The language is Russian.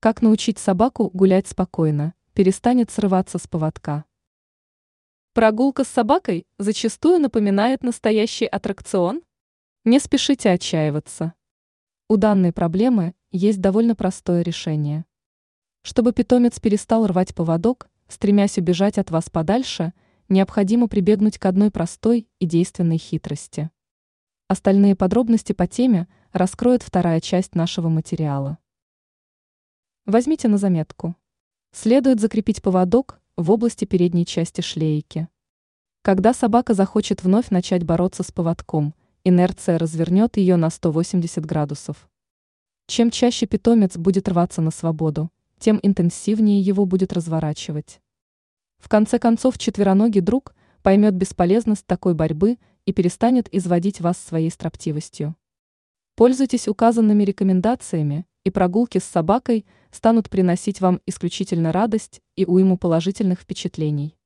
Как научить собаку гулять спокойно, перестанет срываться с поводка. Прогулка с собакой зачастую напоминает настоящий аттракцион? Не спешите отчаиваться. У данной проблемы есть довольно простое решение. Чтобы питомец перестал рвать поводок, стремясь убежать от вас подальше, необходимо прибегнуть к одной простой и действенной хитрости. Остальные подробности по теме раскроет вторая часть нашего материала. Возьмите на заметку. Следует закрепить поводок в области передней части шлейки. Когда собака захочет вновь начать бороться с поводком, инерция развернет ее на 180 градусов. Чем чаще питомец будет рваться на свободу, тем интенсивнее его будет разворачивать. В конце концов, четвероногий друг поймет бесполезность такой борьбы и перестанет изводить вас своей строптивостью. Пользуйтесь указанными рекомендациями, и прогулки с собакой станут приносить вам исключительно радость и уйму положительных впечатлений.